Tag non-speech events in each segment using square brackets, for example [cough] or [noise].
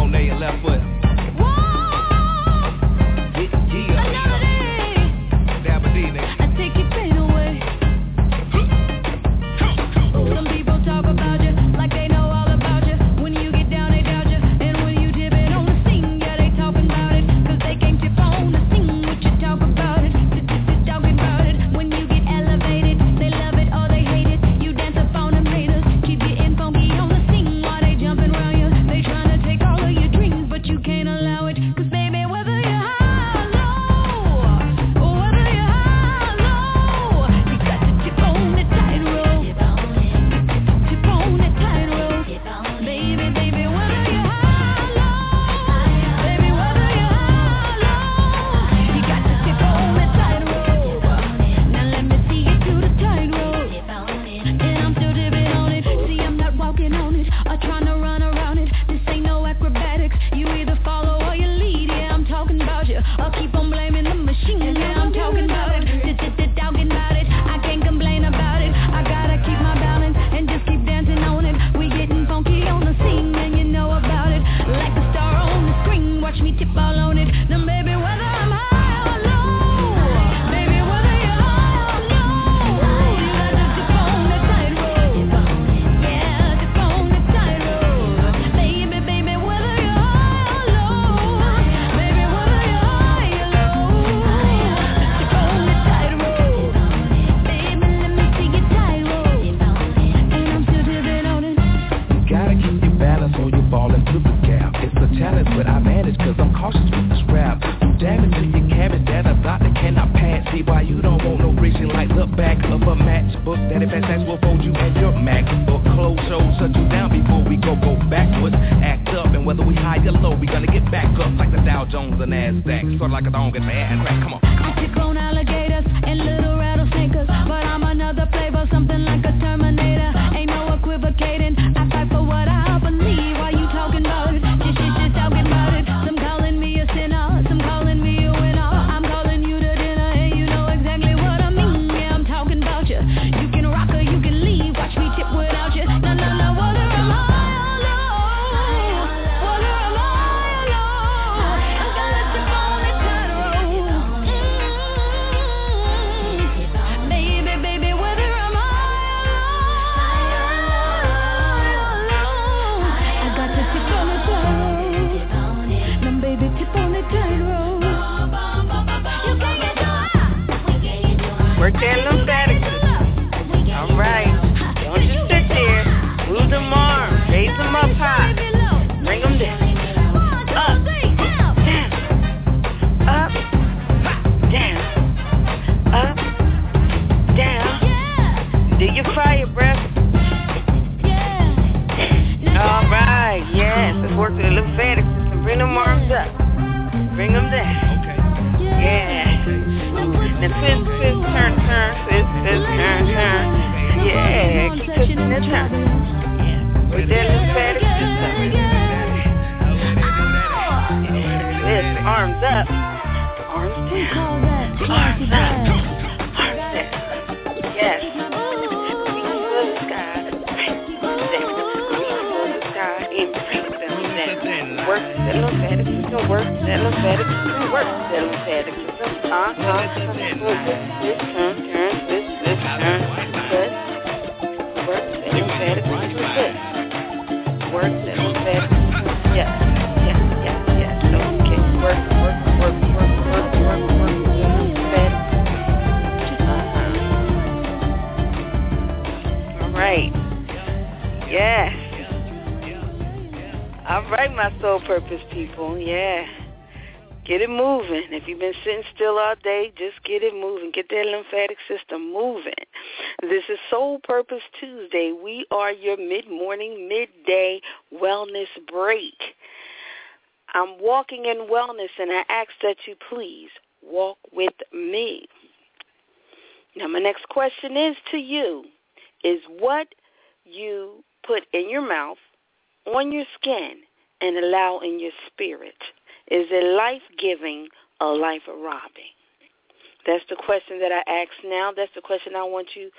Monet and left foot. work, sympathetic system work, sympathetic system work, sympathetic system. Uh huh. Turn, turn, If you've been sitting still all day, just get it moving. Get that lymphatic system moving. this is Soul Purpose Tuesday. We are your mid-morning, midday wellness break. I'm walking in wellness, and I ask that you please walk with me. Now, my next question is to you, is what you put in your mouth, on your skin, and allow in your spirit, is it life-giving or life-robbing? That's the question that I ask now. That's the question I want you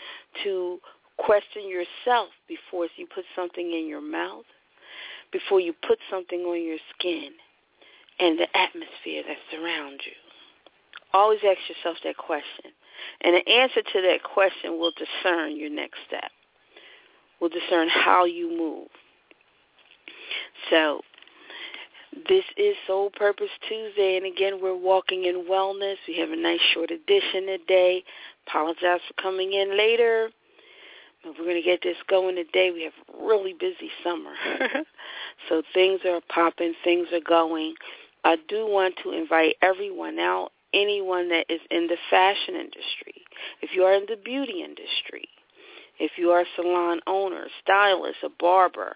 to question yourself before you put something in your mouth, before you put something on your skin, and the atmosphere that surrounds you. Always ask yourself that question. And the answer to that question will discern your next step, will discern how you move. So this is Soul Purpose Tuesday, and again, we're walking in wellness. We have a nice short edition today. Apologize for coming in later. But we're going to get this going today. We have a really busy summer. [laughs] so things are popping, things are going. I do want to invite everyone out, anyone that is in the fashion industry, if you are in the beauty industry, if you are a salon owner, stylist, a barber,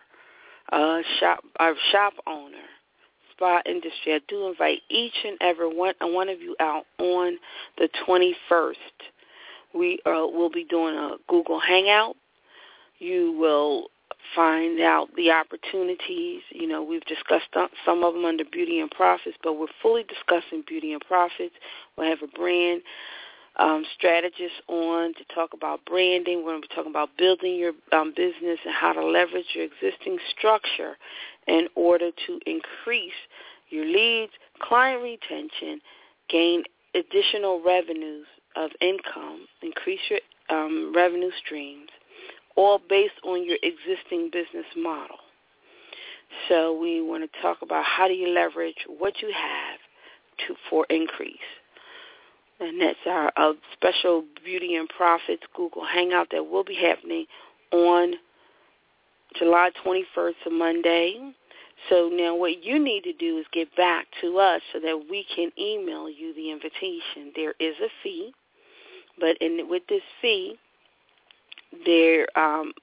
a shop, a shop owner, spa industry, I do invite each and every one, one of you out on the 21st. We uh, will be doing a Google Hangout. You will find out the opportunities. You know, we've discussed some of them under Beauty and Profits, but we're fully discussing Beauty and Profits. We'll have a brand um, strategist on to talk about branding. We're going to be talking about building your um, business and how to leverage your existing structure in order to increase your leads, client retention, gain additional revenues of income, increase your um, revenue streams, all based on your existing business model. So we want to talk about how do you leverage what you have to for increase. And that's our, our special Beauty and Profits Google Hangout that will be happening on July 21st, a Monday. So now what you need to do is get back to us so that we can email you the invitation. There is a fee, but in, with this fee, there um,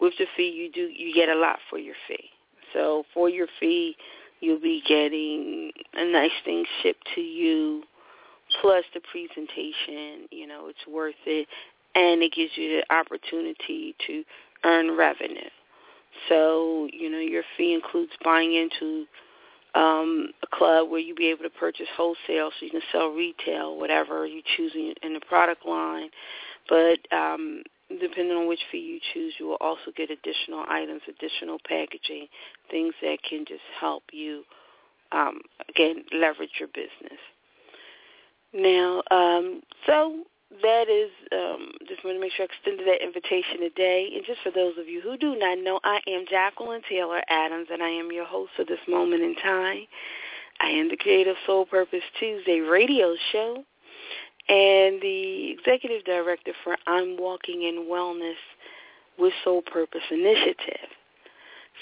with the fee you do you get a lot for your fee. So for your fee, you'll be getting a nice thing shipped to you, plus the presentation. You know, it's worth it, and it gives you the opportunity to earn revenue. So, you know, your fee includes buying into um, a club where you'll be able to purchase wholesale so you can sell retail, whatever you choose in, in the product line. But um, depending on which fee you choose, you will also get additional items, additional packaging, things that can just help you, um, again, leverage your business. Now, um, so that is um, just want to make sure I extended that invitation today. And just for those of you who do not know, I am Jacqueline Taylor Adams, and I am your host for this moment in time. I am the creator of Soul Purpose Tuesday radio show and the executive director for I'm Walking in Wellness with Soul Purpose Initiative.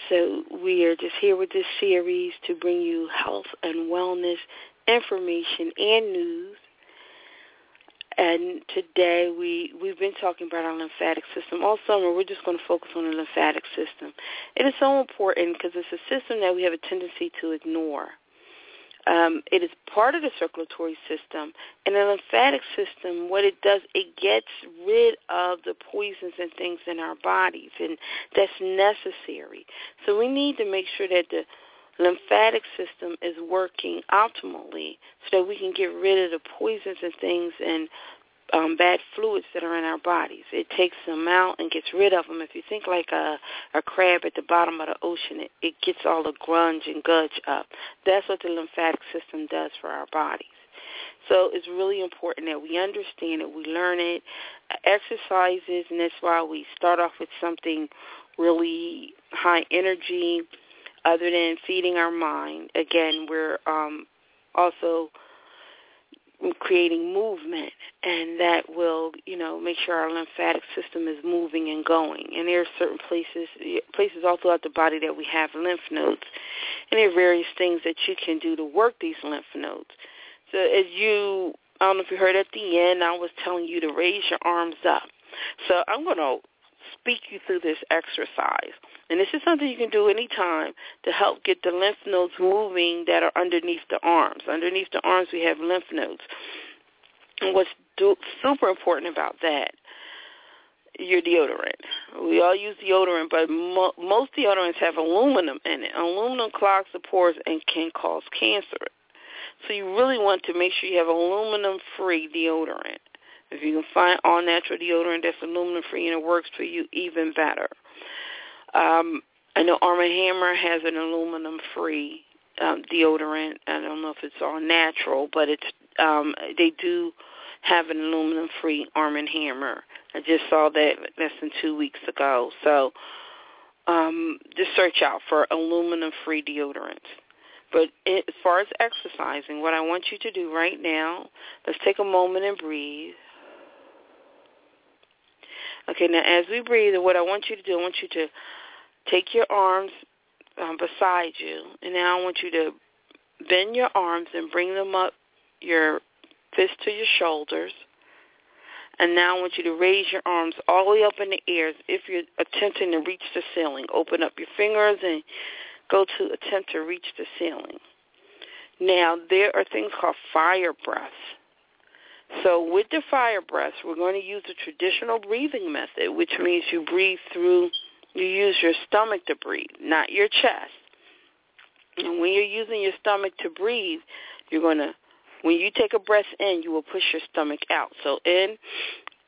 So we are just here with this series to bring you health and wellness information and news and today we, we've been talking about our lymphatic system. All summer we're just going to focus on the lymphatic system. It is so important because it's a system that we have a tendency to ignore. Um, it is part of the circulatory system. And the lymphatic system, what it does, it gets rid of the poisons and things in our bodies, and that's necessary. So we need to make sure that the lymphatic system is working optimally so that we can get rid of the poisons and things and um, bad fluids that are in our bodies. It takes them out and gets rid of them. If you think like a, a crab at the bottom of the ocean, it, it gets all the grunge and gudge up. That's what the lymphatic system does for our bodies. So it's really important that we understand it, we learn it, exercises, and that's why we start off with something really high energy, other than feeding our mind. Again, we're um, also creating movement, and that will, you know, make sure our lymphatic system is moving and going. And there are certain places, places all throughout the body that we have lymph nodes, and there are various things that you can do to work these lymph nodes. So as you, I don't know if you heard at the end, I was telling you to raise your arms up. So I'm going to speak you through this exercise. And this is something you can do anytime to help get the lymph nodes moving that are underneath the arms. Underneath the arms, we have lymph nodes. And what's do, super important about that, your deodorant. We all use deodorant, but mo- most deodorants have aluminum in it. Aluminum clogs the pores and can cause cancer. So you really want to make sure you have aluminum-free deodorant. If you can find all-natural deodorant that's aluminum-free and it works for you, even better. Um, I know Arm & Hammer has an aluminum-free um, deodorant. I don't know if it's all natural, but it's um, they do have an aluminum-free Arm & Hammer. I just saw that less than two weeks ago. So um, just search out for aluminum-free deodorants. But as far as exercising, what I want you to do right now, let's take a moment and breathe. Okay, now as we breathe, what I want you to do, I want you to take your arms um, beside you, and now I want you to bend your arms and bring them up your fist to your shoulders. And now I want you to raise your arms all the way up in the air if you're attempting to reach the ceiling. Open up your fingers and go to attempt to reach the ceiling. Now, there are things called fire breaths. So with the fire breaths, we're going to use the traditional breathing method, which means you breathe through, you use your stomach to breathe, not your chest. And when you're using your stomach to breathe, you're going to, when you take a breath in, you will push your stomach out. So in,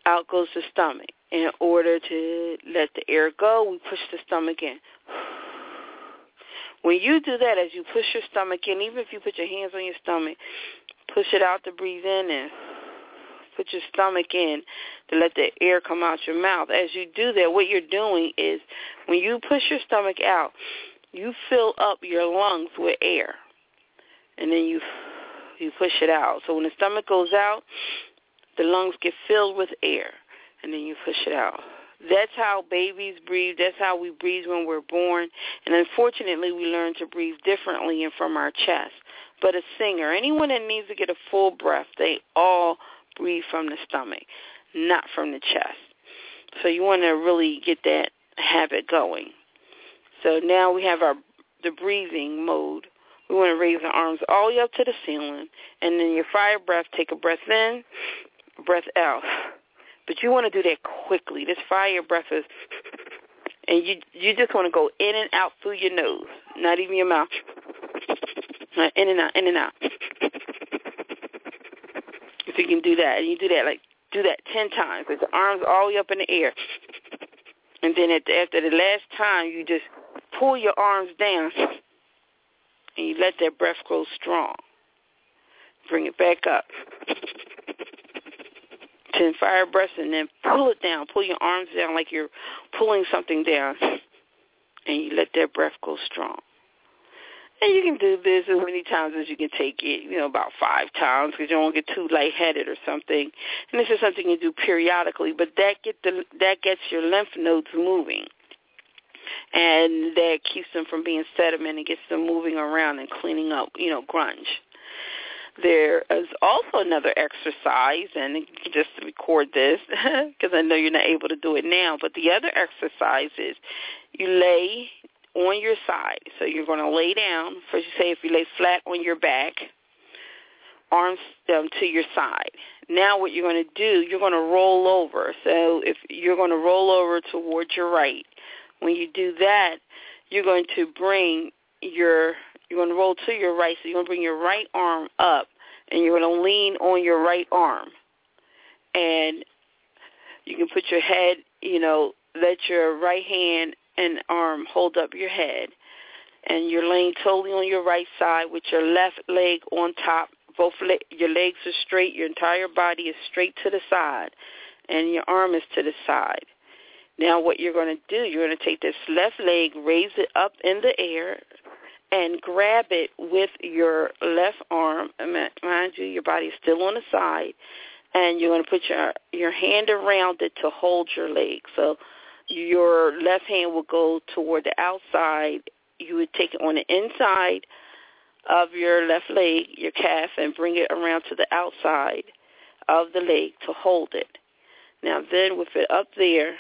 out goes the stomach. In order to let the air go, we push the stomach in. When you do that, as you push your stomach in, even if you put your hands on your stomach, push it out to breathe in and put your stomach in to let the air come out your mouth. As you do that, what you're doing is when you push your stomach out, you fill up your lungs with air. And then you you push it out. So when the stomach goes out, the lungs get filled with air and then you push it out. That's how babies breathe. That's how we breathe when we're born. And unfortunately, we learn to breathe differently and from our chest. But a singer, anyone that needs to get a full breath, they all breathe from the stomach, not from the chest. So you want to really get that habit going. So now we have our the breathing mode. We want to raise the arms all the way up to the ceiling, and then your fire breath, take a breath in, breath out. But you want to do that quickly. This fire breath is, and you you just want to go in and out through your nose, not even your mouth. In and out, in and out. If you can do that, and you do that like do that ten times with the arms all the way up in the air, and then at the, after the last time, you just pull your arms down, and you let that breath grow strong. Bring it back up. Ten fire breaths, and then pull it down. Pull your arms down like you're pulling something down, and you let that breath go strong. And you can do this as many times as you can take it, you know, about five times because you don't get too lightheaded or something. And this is something you do periodically, but that get the that gets your lymph nodes moving. And that keeps them from being sediment and gets them moving around and cleaning up, you know, grunge. There is also another exercise, and just to record this [laughs] because I know you're not able to do it now, but the other exercise is you lay on your side. So you're going to lay down. First, you say if you lay flat on your back, arms um, to your side. Now what you're going to do, you're going to roll over. So if you're going to roll over towards your right, when you do that, you're going to bring your you're going to roll to your right. So you're going to bring your right arm up, and you're going to lean on your right arm, and you can put your head, you know, let your right hand and arm hold up your head. And you're laying totally on your right side with your left leg on top. Both le- your legs are straight. Your entire body is straight to the side. And your arm is to the side. Now what you're going to do, you're going to take this left leg, raise it up in the air, and grab it with your left arm. Mind you, your body is still on the side. And you're going to put your your hand around it to hold your leg. So your left hand will go toward the outside. You would take it on the inside of your left leg, your calf, and bring it around to the outside of the leg to hold it. Now then with it up there,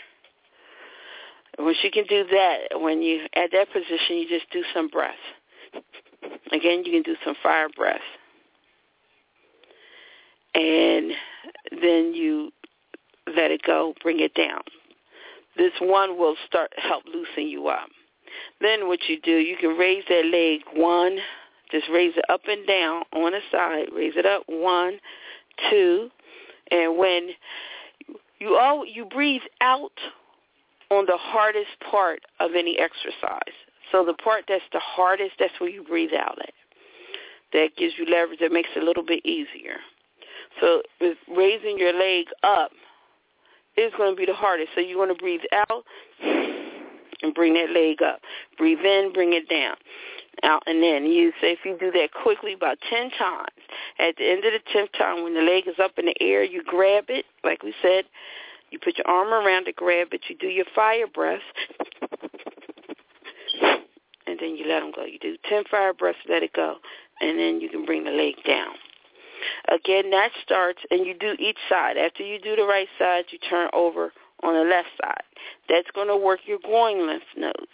once you can do that, when you at that position, you just do some breath. Again, you can do some fire breath. And then you let it go, bring it down. This one will start help loosen you up. Then what you do, you can raise that leg one, just raise it up and down on the side. Raise it up one, two, and when you all you breathe out on the hardest part of any exercise. So the part that's the hardest, that's where you breathe out at. That gives you leverage. That makes it a little bit easier. So with raising your leg up is going to be the hardest. So you want to breathe out and bring that leg up. Breathe in, bring it down. Out and in. You say if you do that quickly about 10 times, at the end of the 10th time when the leg is up in the air, you grab it, like we said, you put your arm around it, grab it, you do your fire breath, and then you let them go. You do 10 fire breaths, let it go, and then you can bring the leg down. Again, that starts, and you do each side. After you do the right side, you turn over on the left side. That's going to work your groin lymph nodes.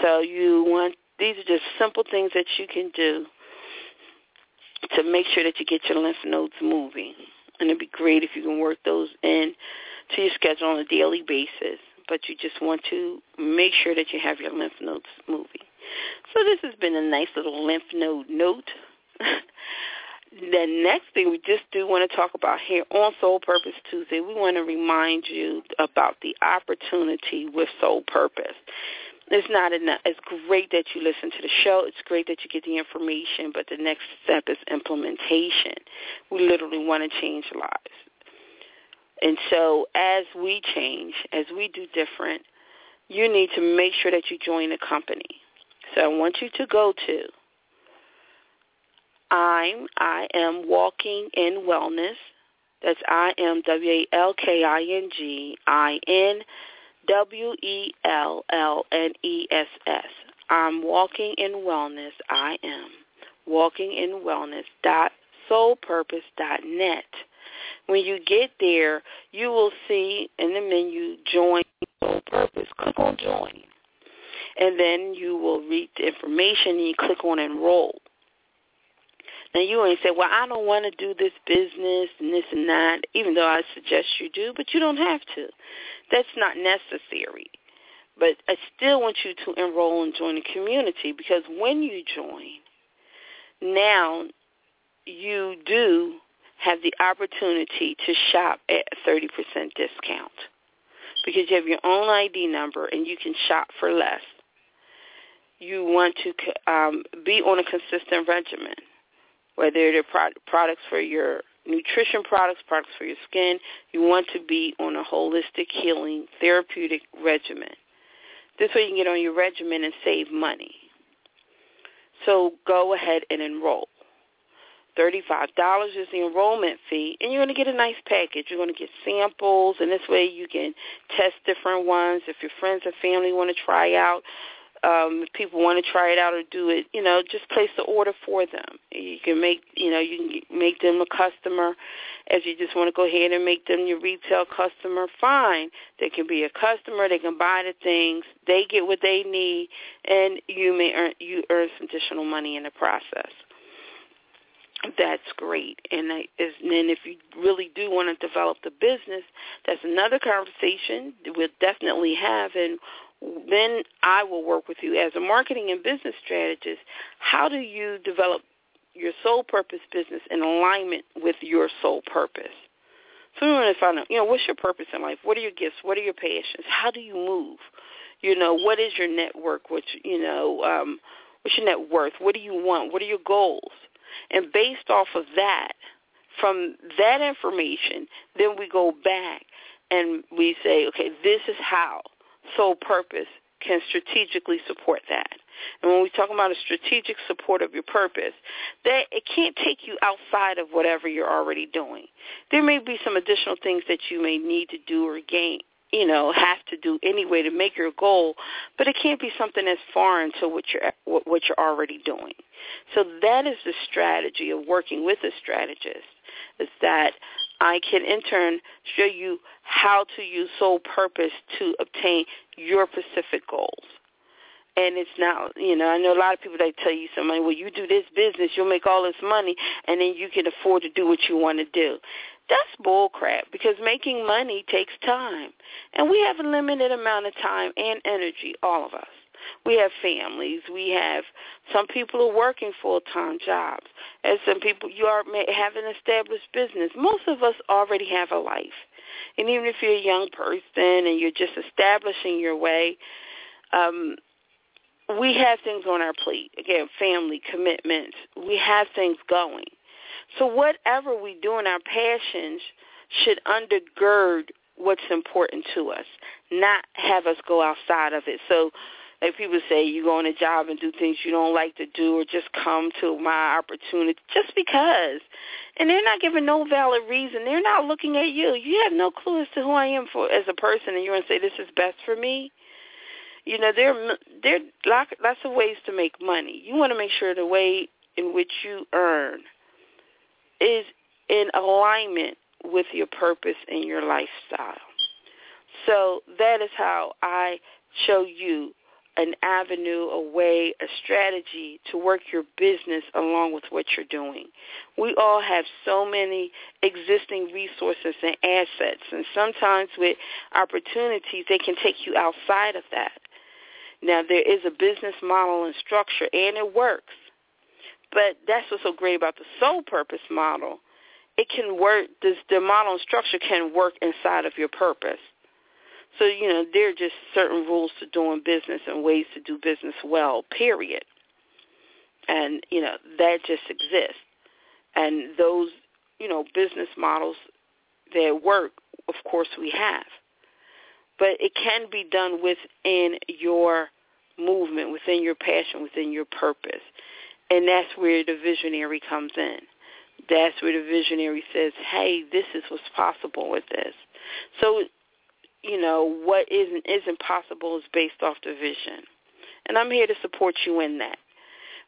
So you want these are just simple things that you can do to make sure that you get your lymph nodes moving. And it'd be great if you can work those in to your schedule on a daily basis. But you just want to make sure that you have your lymph nodes moving. So this has been a nice little lymph node note. [laughs] the next thing we just do want to talk about here on Soul Purpose Tuesday, we want to remind you about the opportunity with Soul Purpose. It's not enough. It's great that you listen to the show. It's great that you get the information, but the next step is implementation. We literally want to change lives. And so as we change, as we do different, you need to make sure that you join the company. So I want you to go to I'm I am walking in wellness. That's I am W A L K I N G I N W E L L N E S S. I'm walking in wellness. I am walking in wellness dot soulpurpose dot net. When you get there, you will see in the menu join soul purpose. Click on join. And then you will read the information and you click on enroll. Now you ain't say, well, I don't want to do this business and this and that, even though I suggest you do, but you don't have to. That's not necessary. But I still want you to enroll and join the community because when you join, now you do have the opportunity to shop at a 30% discount because you have your own ID number and you can shop for less. You want to um, be on a consistent regimen whether they're pro- products for your nutrition products, products for your skin. You want to be on a holistic healing therapeutic regimen. This way you can get on your regimen and save money. So go ahead and enroll. $35 is the enrollment fee, and you're going to get a nice package. You're going to get samples, and this way you can test different ones. If your friends or family want to try out um, if people want to try it out or do it, you know, just place the order for them. You can make, you know, you can make them a customer. If you just want to go ahead and make them your retail customer, fine. They can be a customer. They can buy the things. They get what they need, and you may earn you earn some additional money in the process. That's great, and, I, and then if you really do want to develop the business, that's another conversation we'll definitely have, and then I will work with you as a marketing and business strategist. How do you develop your soul purpose business in alignment with your soul purpose? So we want to find out, you know, what's your purpose in life? What are your gifts? What are your passions? How do you move? You know, what is your network? What you know, um, what's your net worth? What do you want? What are your goals? And based off of that, from that information, then we go back and we say, okay, this is how soul purpose can strategically support that. And when we talk about a strategic support of your purpose, that it can't take you outside of whatever you're already doing. There may be some additional things that you may need to do or gain, you know, have to do anyway to make your goal, but it can't be something that's foreign to what you're what you're already doing. So that is the strategy of working with a strategist. Is that I can in turn show you how to use soul purpose to obtain your specific goals. And it's not, you know, I know a lot of people that tell you something, well, you do this business, you'll make all this money, and then you can afford to do what you want to do. That's bull crap because making money takes time. And we have a limited amount of time and energy, all of us. We have families. We have some people who are working full-time jobs. And some people, you are have an established business. Most of us already have a life. And even if you're a young person and you're just establishing your way, um, we have things on our plate. Again, family, commitments. We have things going. So whatever we do in our passions should undergird what's important to us, not have us go outside of it. So like people say, you go on a job and do things you don't like to do or just come to my opportunity just because. And they're not giving no valid reason. They're not looking at you. You have no clue as to who I am for as a person and you're going to say this is best for me. You know, there there are lots of ways to make money. You want to make sure the way in which you earn is in alignment with your purpose and your lifestyle. So that is how I show you an avenue, a way, a strategy to work your business along with what you're doing. We all have so many existing resources and assets, and sometimes with opportunities, they can take you outside of that. Now, there is a business model and structure, and it works. But that's what's so great about the soul purpose model. It can work, this, the model and structure can work inside of your purpose. So, you know, there are just certain rules to doing business and ways to do business well, period. And, you know, that just exists. And those, you know, business models that work, of course we have. But it can be done within your movement, within your passion, within your purpose. And that's where the visionary comes in. That's where the visionary says, hey, this is what's possible with this. So you know, what isn't isn't possible is based off the vision. And I'm here to support you in that.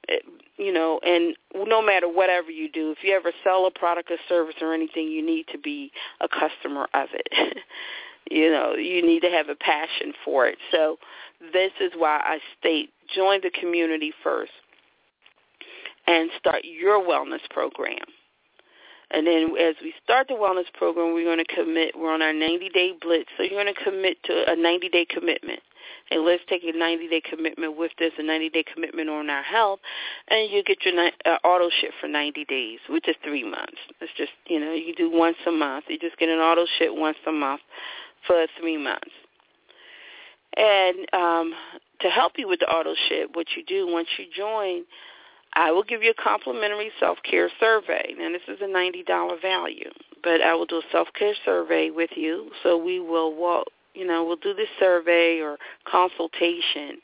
Eh, you know, and no matter whatever you do, if you ever sell a product or service or anything, you need to be a customer of it. [laughs] you know, you need to have a passion for it. So this is why I state join the community first and start your wellness program. And then as we start the wellness program, we're going to commit. We're on our 90-day blitz, so you're going to commit to a 90-day commitment. And let's take a 90-day commitment with this, a 90-day commitment on our health, and you get your uh, auto ship for 90 days, which is three months. It's just, you know, you do once a month. You just get an auto ship once a month for three months. And um, to help you with the auto ship, what you do once you join, I will give you a complimentary self-care survey. Now, this is a $90 value, but I will do a self-care survey with you. So we will walk, you know, we'll do this survey or consultation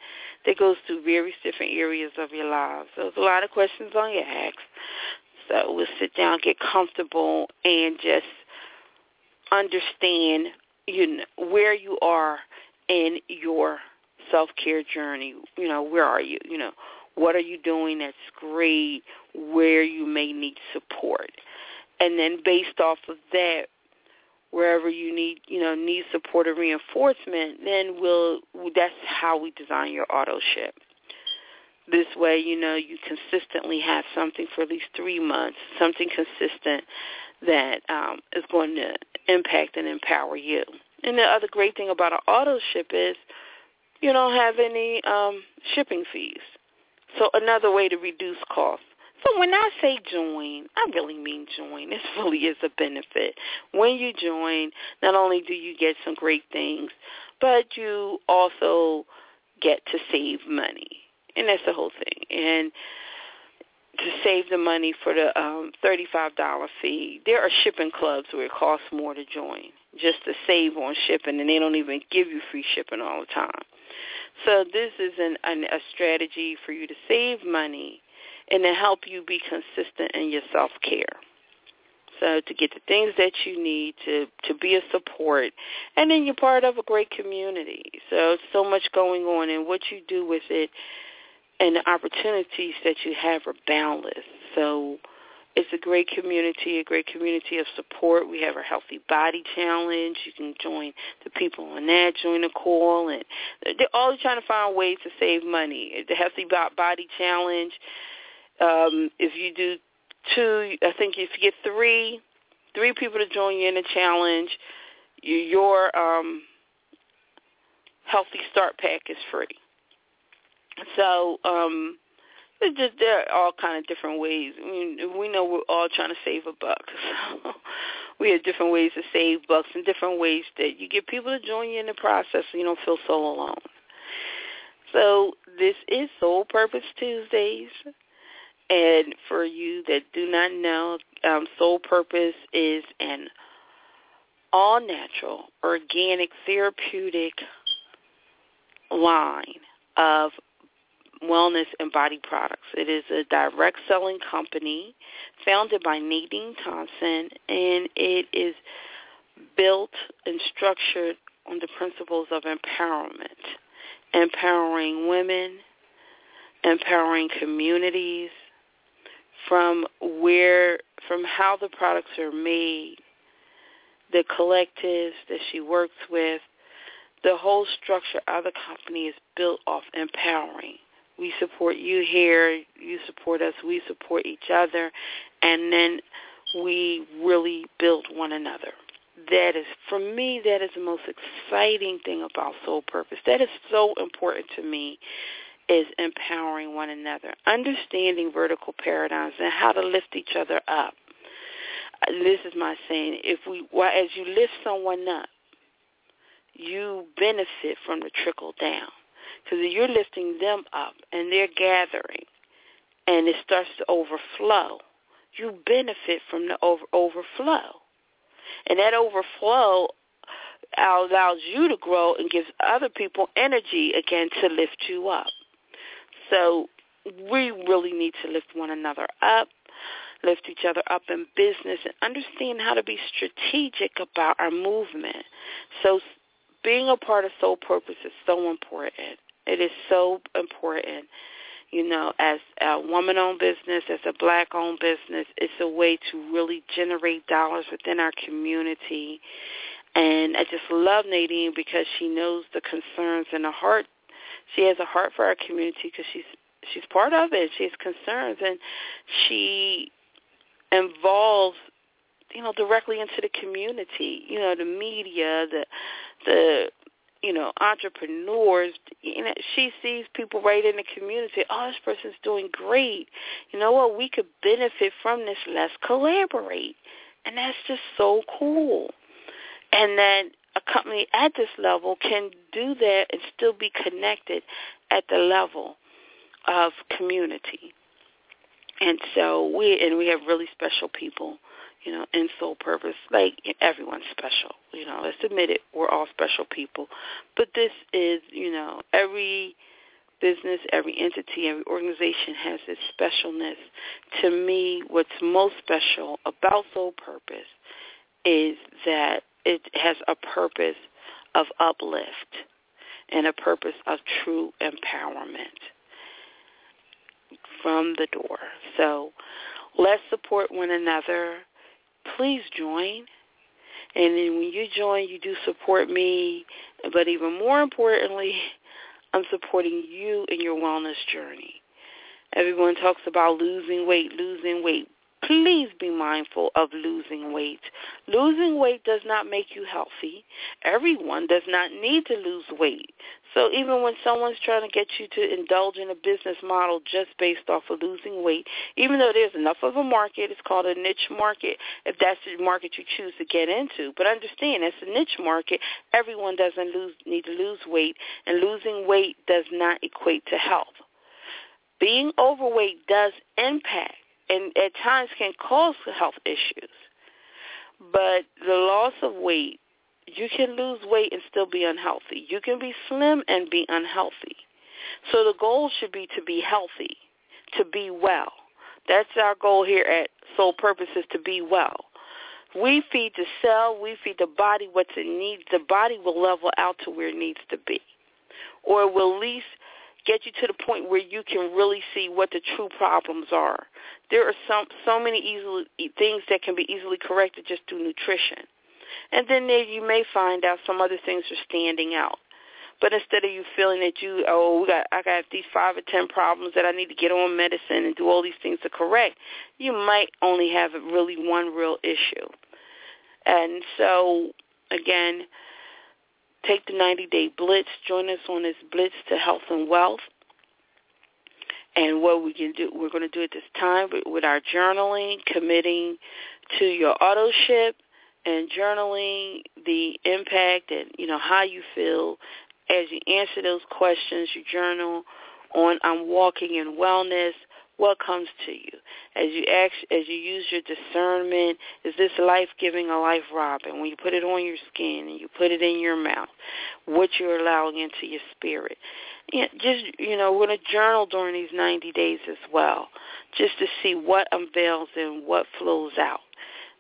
that goes through various different areas of your lives. So there's a lot of questions on your ask. So we'll sit down, get comfortable, and just understand, you know, where you are in your self-care journey. You know, where are you? You know, what are you doing that's great? Where you may need support. And then based off of that, wherever you need, you know, need support or reinforcement, then we'll that's how we design your auto ship. This way, you know, you consistently have something for at least three months, something consistent that um, is going to impact and empower you. And the other great thing about an auto ship is you don't have any um, shipping fees. So another way to reduce costs. So when I say join, I really mean join. This [laughs] really is a benefit. When you join, not only do you get some great things, but you also get to save money. And that's the whole thing. And to save the money for the um, $35 fee, there are shipping clubs where it costs more to join just to save on shipping, and they don't even give you free shipping all the time. So this is an, an, a strategy for you to save money and to help you be consistent in your self-care. So to get the things that you need to to be a support, and then you're part of a great community. So so much going on, and what you do with it, and the opportunities that you have are boundless. So it's a great community, a great community of support. We have our Healthy Body Challenge. You can join the people on that, join the call, and they're always trying to find ways to save money. The Healthy Body Challenge, um, if you do two, I think if you get three, three people to join you in the challenge, your um, Healthy Start Pack is free. So um, it's just there are all kind of different ways. I mean, we know we're all trying to save a buck. [laughs] So we have different ways to save bucks and different ways that you get people to join you in the process so you don't feel so alone. So this is Soul Purpose Tuesdays. And for you that do not know, um, Soul Purpose is an all-natural, organic, therapeutic line of wellness and body products. It is a direct selling company founded by Nadine Thompson, and it is built and structured on the principles of empowerment, empowering women, empowering communities, from where, from how the products are made, the collectives that she works with, the whole structure of the company is built off empowering we support you here, you support us, we support each other, and then we really build one another. That is, for me, that is the most exciting thing about Soul Purpose. That is so important to me is empowering one another, understanding vertical paradigms and how to lift each other up. This is my saying. If we, as you lift someone up, you benefit from the trickle down. Because you're lifting them up and they're gathering and it starts to overflow, you benefit from the over, overflow. And that overflow allows you to grow and gives other people energy again to lift you up. So we really need to lift one another up, lift each other up in business, and understand how to be strategic about our movement. So being a part of Soul Purpose is so important. It is so important. You know, as a woman-owned business, as a black-owned business, it's a way to really generate dollars within our community. And I just love Nadine because she knows the concerns and the heart. She has a heart for our community because she's she's part of it. She has concerns, and she involves you know directly into the community. You know, the media, the the you know, entrepreneurs, you know, she sees people right in the community. Oh, this person's doing great. You know what? We could benefit from this. Let's collaborate. And that's just so cool. And then a company at this level can do that and still be connected at the level of community. And so we and we have really special people you know, in soul purpose. Like everyone's special, you know. Let's admit it. We're all special people, but this is, you know, every business, every entity, every organization has its specialness. To me, what's most special about soul purpose is that it has a purpose of uplift and a purpose of true empowerment from the door. So let's support one another please join. And then when you join, you do support me, but even more importantly, [laughs] I'm supporting you in your wellness journey. Everyone talks about losing weight, losing weight please be mindful of losing weight. Losing weight does not make you healthy. Everyone does not need to lose weight. So even when someone's trying to get you to indulge in a business model just based off of losing weight, even though there's enough of a market, it's called a niche market, if that's the market you choose to get into. But understand, it's a niche market. Everyone doesn't lose, need to lose weight, and losing weight does not equate to health. Being overweight does impact and at times can cause health issues. But the loss of weight, you can lose weight and still be unhealthy. You can be slim and be unhealthy. So the goal should be to be healthy, to be well. That's our goal here at Soul Purpose is to be well. We feed the cell, we feed the body what it needs. The body will level out to where it needs to be. Or will least get you to the point where you can really see what the true problems are. There are some so many easily things that can be easily corrected just through nutrition. And then there you may find out some other things are standing out. But instead of you feeling that you, oh, we got, I got these five or ten problems that I need to get on medicine and do all these things to correct, you might only have really one real issue. And so, again, take the 90-day blitz. Join us on this blitz to health and wealth. And what we can do, we're going to do at this time with our journaling, committing to your auto ship and journaling the impact and you know how you feel as you answer those questions, you journal on I'm walking in wellness, what comes to you. As you act, as you use your discernment is this life giving or life robbing? When you put it on your skin and you put it in your mouth what you're allowing into your spirit. Know, just you know we're to journal during these 90 days as well just to see what unveils and what flows out.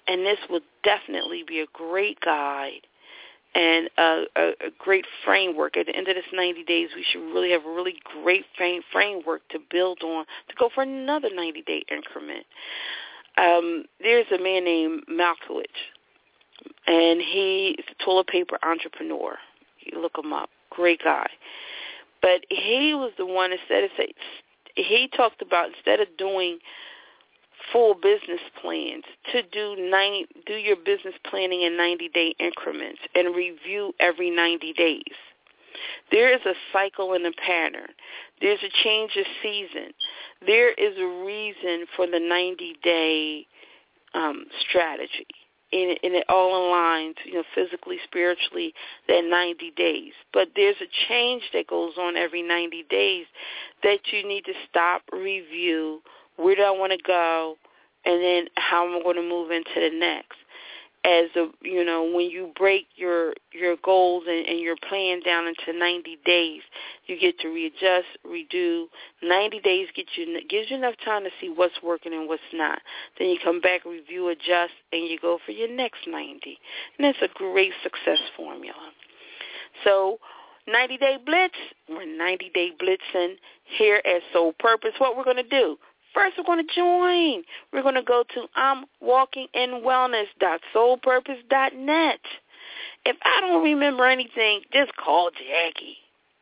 And this will definitely be a great guide and a, a, a great framework. At the end of this 90 days, we should really have a really great frame, framework to build on to go for another 90-day increment. Um, there's a man named Michalowicz, and he is a toilet paper entrepreneur. You look him up. Great guy. But he was the one instead of say, he talked about instead of doing – full business plans to do 90, do your business planning in 90 day increments and review every 90 days. There is a cycle and a pattern. There's a change of season. There is a reason for the 90 day um, strategy. And, and it all aligns, you know, physically, spiritually, that 90 days. But there's a change that goes on every 90 days that you need to stop, review, where do I want to go, and then how am I going to move into the next. As a, you know, when you break your your goals and, and your plan down into 90 days, you get to readjust, redo. 90 days gets you gives you enough time to see what's working and what's not. Then you come back, review, adjust, and you go for your next 90. And that's a great success formula. So 90 Day Blitz. We're 90 Day Blitzing here at Soul Purpose. What we're going to do, First, we're going to join. We're going to go to I'm walking in. If I don't remember anything, just call Jackie.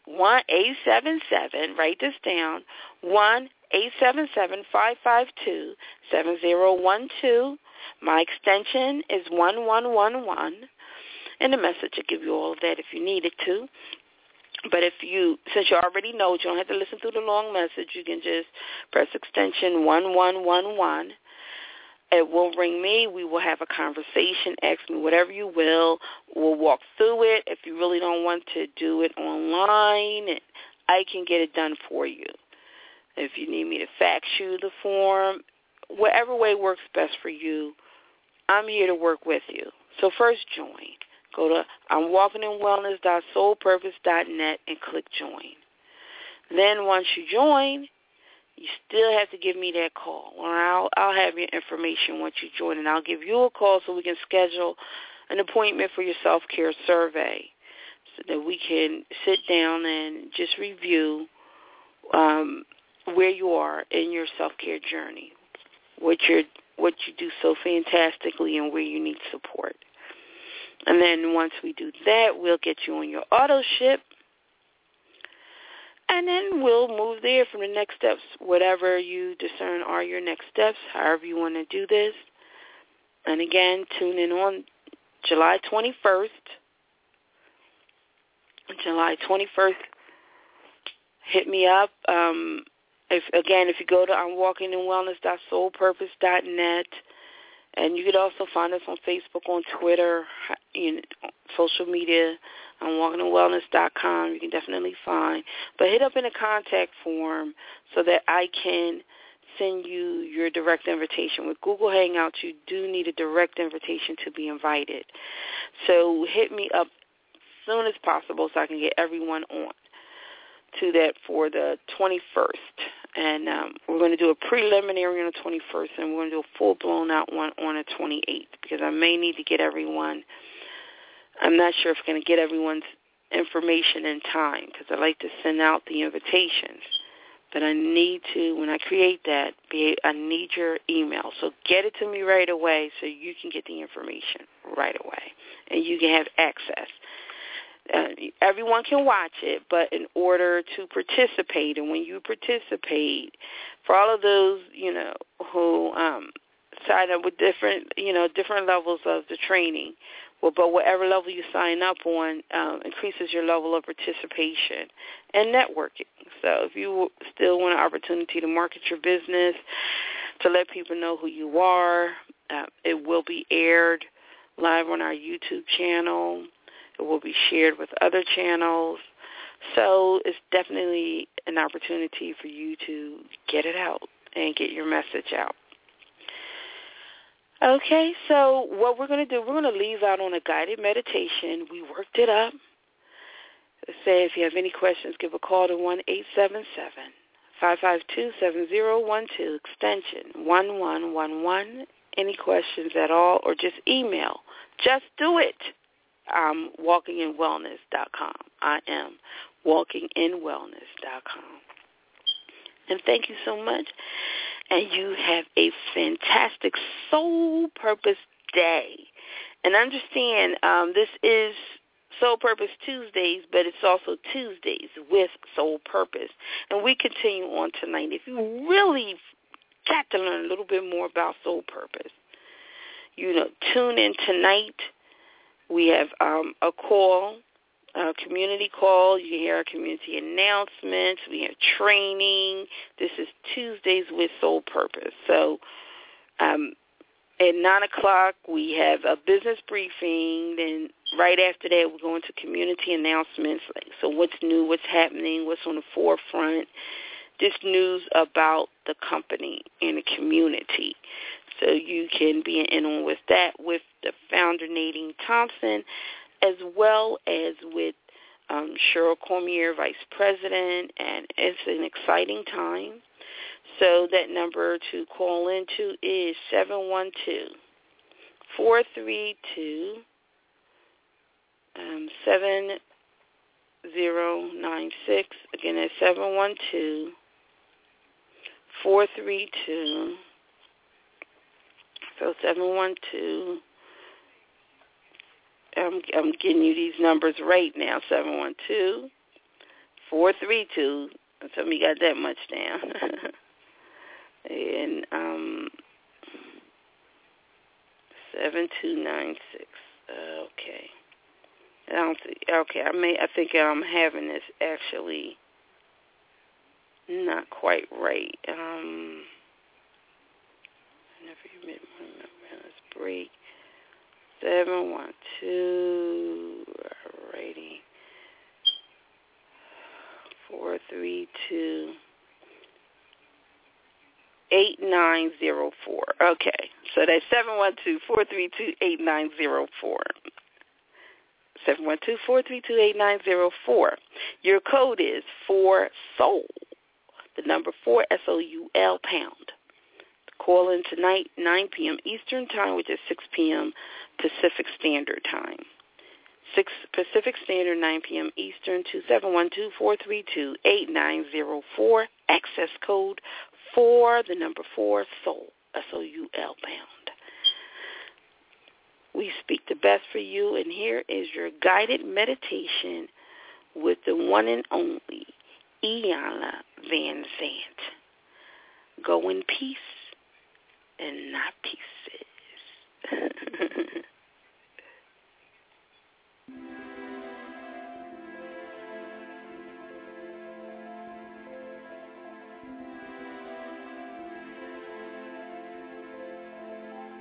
One eight seven seven. Write this down. One eight seven seven five five two seven zero one two. My extension is one one one one, and the message will give you all of that if you needed to. But if you, since you already know, you don't have to listen through the long message. You can just press extension 1111. It will ring me. We will have a conversation. Ask me whatever you will. We'll walk through it. If you really don't want to do it online, I can get it done for you. If you need me to fax you the form, whatever way works best for you, I'm here to work with you. So first join. Go to I'm walking in and click join. Then once you join, you still have to give me that call. Or I'll I'll have your information once you join, and I'll give you a call so we can schedule an appointment for your self care survey, so that we can sit down and just review um, where you are in your self care journey, what you what you do so fantastically, and where you need support. And then once we do that, we'll get you on your auto ship. And then we'll move there from the next steps, whatever you discern are your next steps, however you want to do this. And again, tune in on July 21st. July 21st, hit me up. Um, if again, if you go to I'm walking in wellness.soulpurpose.net, and you could also find us on Facebook, on Twitter, you know, social media, on walkinginwellness.com. You can definitely find. But hit up in a contact form so that I can send you your direct invitation. With Google Hangouts, you do need a direct invitation to be invited. So hit me up as soon as possible so I can get everyone on to that for the 21st and um, we're going to do a preliminary on the 21st, and we're going to do a full-blown out one on the 28th because I may need to get everyone. I'm not sure if I'm going to get everyone's information in time because I like to send out the invitations. But I need to, when I create that, be I need your email. So get it to me right away so you can get the information right away and you can have access. Uh, everyone can watch it, but in order to participate, and when you participate, for all of those you know who um, sign up with different you know different levels of the training, well, but whatever level you sign up on um, increases your level of participation and networking. So if you still want an opportunity to market your business, to let people know who you are, uh, it will be aired live on our YouTube channel. It will be shared with other channels. So it's definitely an opportunity for you to get it out and get your message out. Okay, so what we're going to do, we're going to leave out on a guided meditation. We worked it up. Say if you have any questions, give a call to one eight seven seven five five two seven zero one two extension 1111. Any questions at all, or just email. Just do it. Um, walkinginwellness.com. I am walkinginwellness.com. And thank you so much and you have a fantastic soul purpose day. And understand um, this is Soul Purpose Tuesdays, but it's also Tuesdays with Soul Purpose. And we continue on tonight. If you really got to learn a little bit more about Soul Purpose, you know, tune in tonight. We have um, a call uh, community call. You hear our community announcements. We have training. This is Tuesdays with Soul Purpose. So um, at 9 o'clock, we have a business briefing. Then right after that, we're going to community announcements. Like, so what's new, what's happening, what's on the forefront, just news about the company and the community. So you can be in on with that with the founder, Nadine Thompson as well as with um, Cheryl Cormier, Vice President, and it's an exciting time. So that number to call into is 712 432 um, 7096. Again, that's 712 432 so 712 I'm, I'm getting you these numbers right now, 712 432. Tell me you got that much down. [laughs] and um, 7296. Okay. I don't think, okay, I may, I think I'm having this actually not quite right. Um, never admit one break. Seven one two. Alrighty. Four three two. Eight nine zero four. Okay, so that's seven one two four three two eight nine zero four. Seven one two four three two eight nine zero four. Your code is four soul. The number four S O U L pound. Call in tonight, 9 p.m. Eastern Time, which is 6 p.m. Pacific Standard Time. 6 Pacific Standard, 9 p.m. Eastern, 2712-432-8904. Access code for the number 4, SOUL, S-O-U-L, bound. We speak the best for you, and here is your guided meditation with the one and only Iana Van Zant. Go in peace and not pieces. [laughs]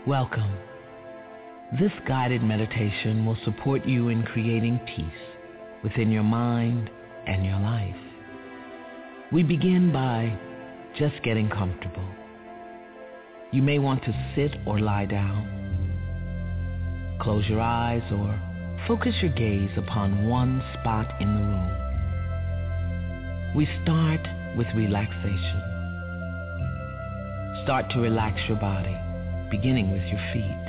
Welcome. This guided meditation will support you in creating peace within your mind and your life. We begin by just getting comfortable. You may want to sit or lie down. Close your eyes or focus your gaze upon one spot in the room. We start with relaxation. Start to relax your body, beginning with your feet.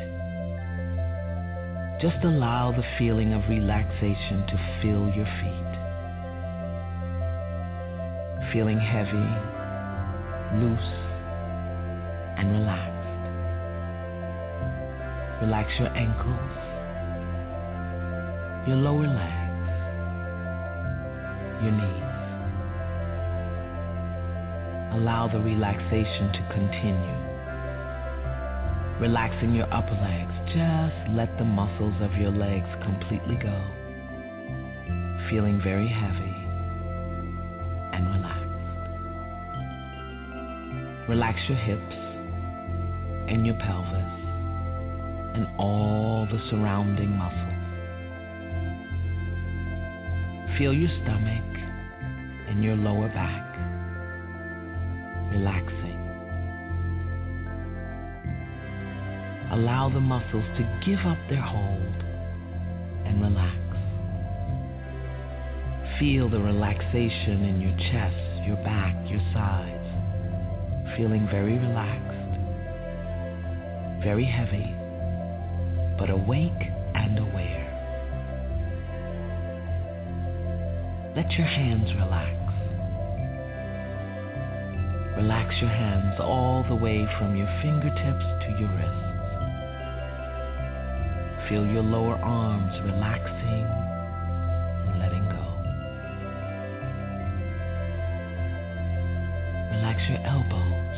Just allow the feeling of relaxation to fill your feet. Feeling heavy, loose, Relax your ankles, your lower legs, your knees. Allow the relaxation to continue. Relaxing your upper legs, just let the muscles of your legs completely go. Feeling very heavy and relaxed. Relax your hips and your pelvis and all the surrounding muscles. Feel your stomach and your lower back relaxing. Allow the muscles to give up their hold and relax. Feel the relaxation in your chest, your back, your sides. Feeling very relaxed, very heavy, but awake and aware. Let your hands relax. Relax your hands all the way from your fingertips to your wrists. Feel your lower arms relaxing and letting go. Relax your elbows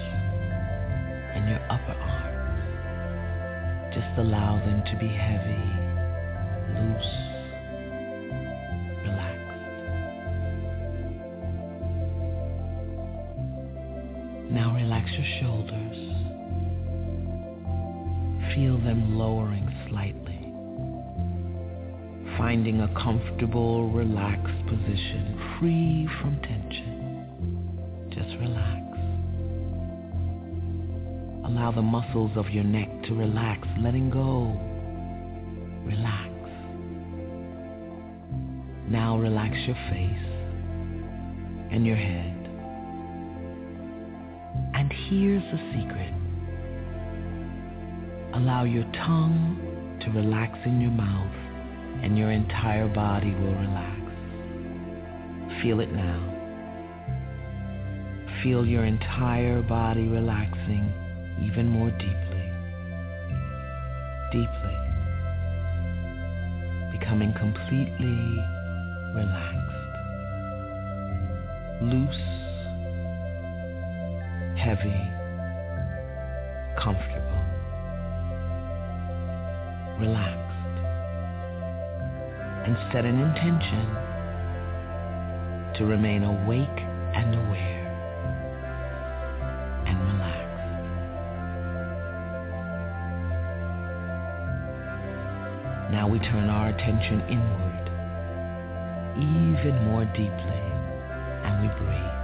and your upper arms. Just allow them to be heavy, loose, relaxed. Now relax your shoulders. Feel them lowering slightly finding a comfortable, relaxed position, free from tension. Allow the muscles of your neck to relax, letting go. Relax. Now relax your face and your head. And here's the secret. Allow your tongue to relax in your mouth and your entire body will relax. Feel it now. Feel your entire body relaxing even more deeply. Deeply. Becoming completely relaxed. Loose. Heavy. Comfortable. Relax and set an intention to remain awake and aware we turn our attention inward even more deeply and we breathe.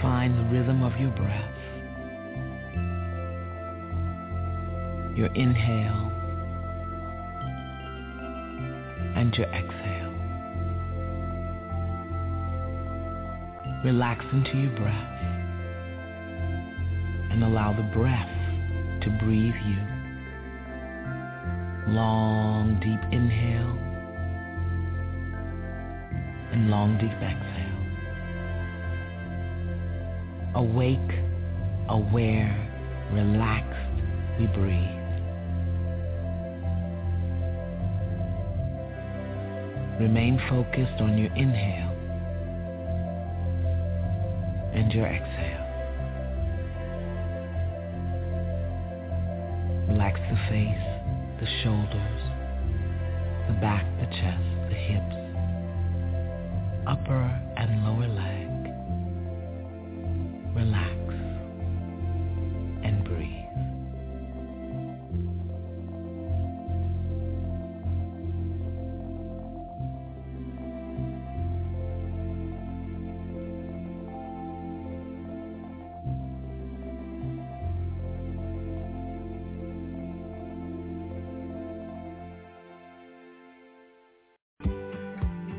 Find the rhythm of your breath. Your inhale and your exhale. Relax into your breath and allow the breath to breathe you. Long, deep inhale and long, deep exhale. Awake, aware, relaxed, we breathe. Remain focused on your inhale and your exhale. Relax the face, the shoulders, the back, the chest, the hips, upper and lower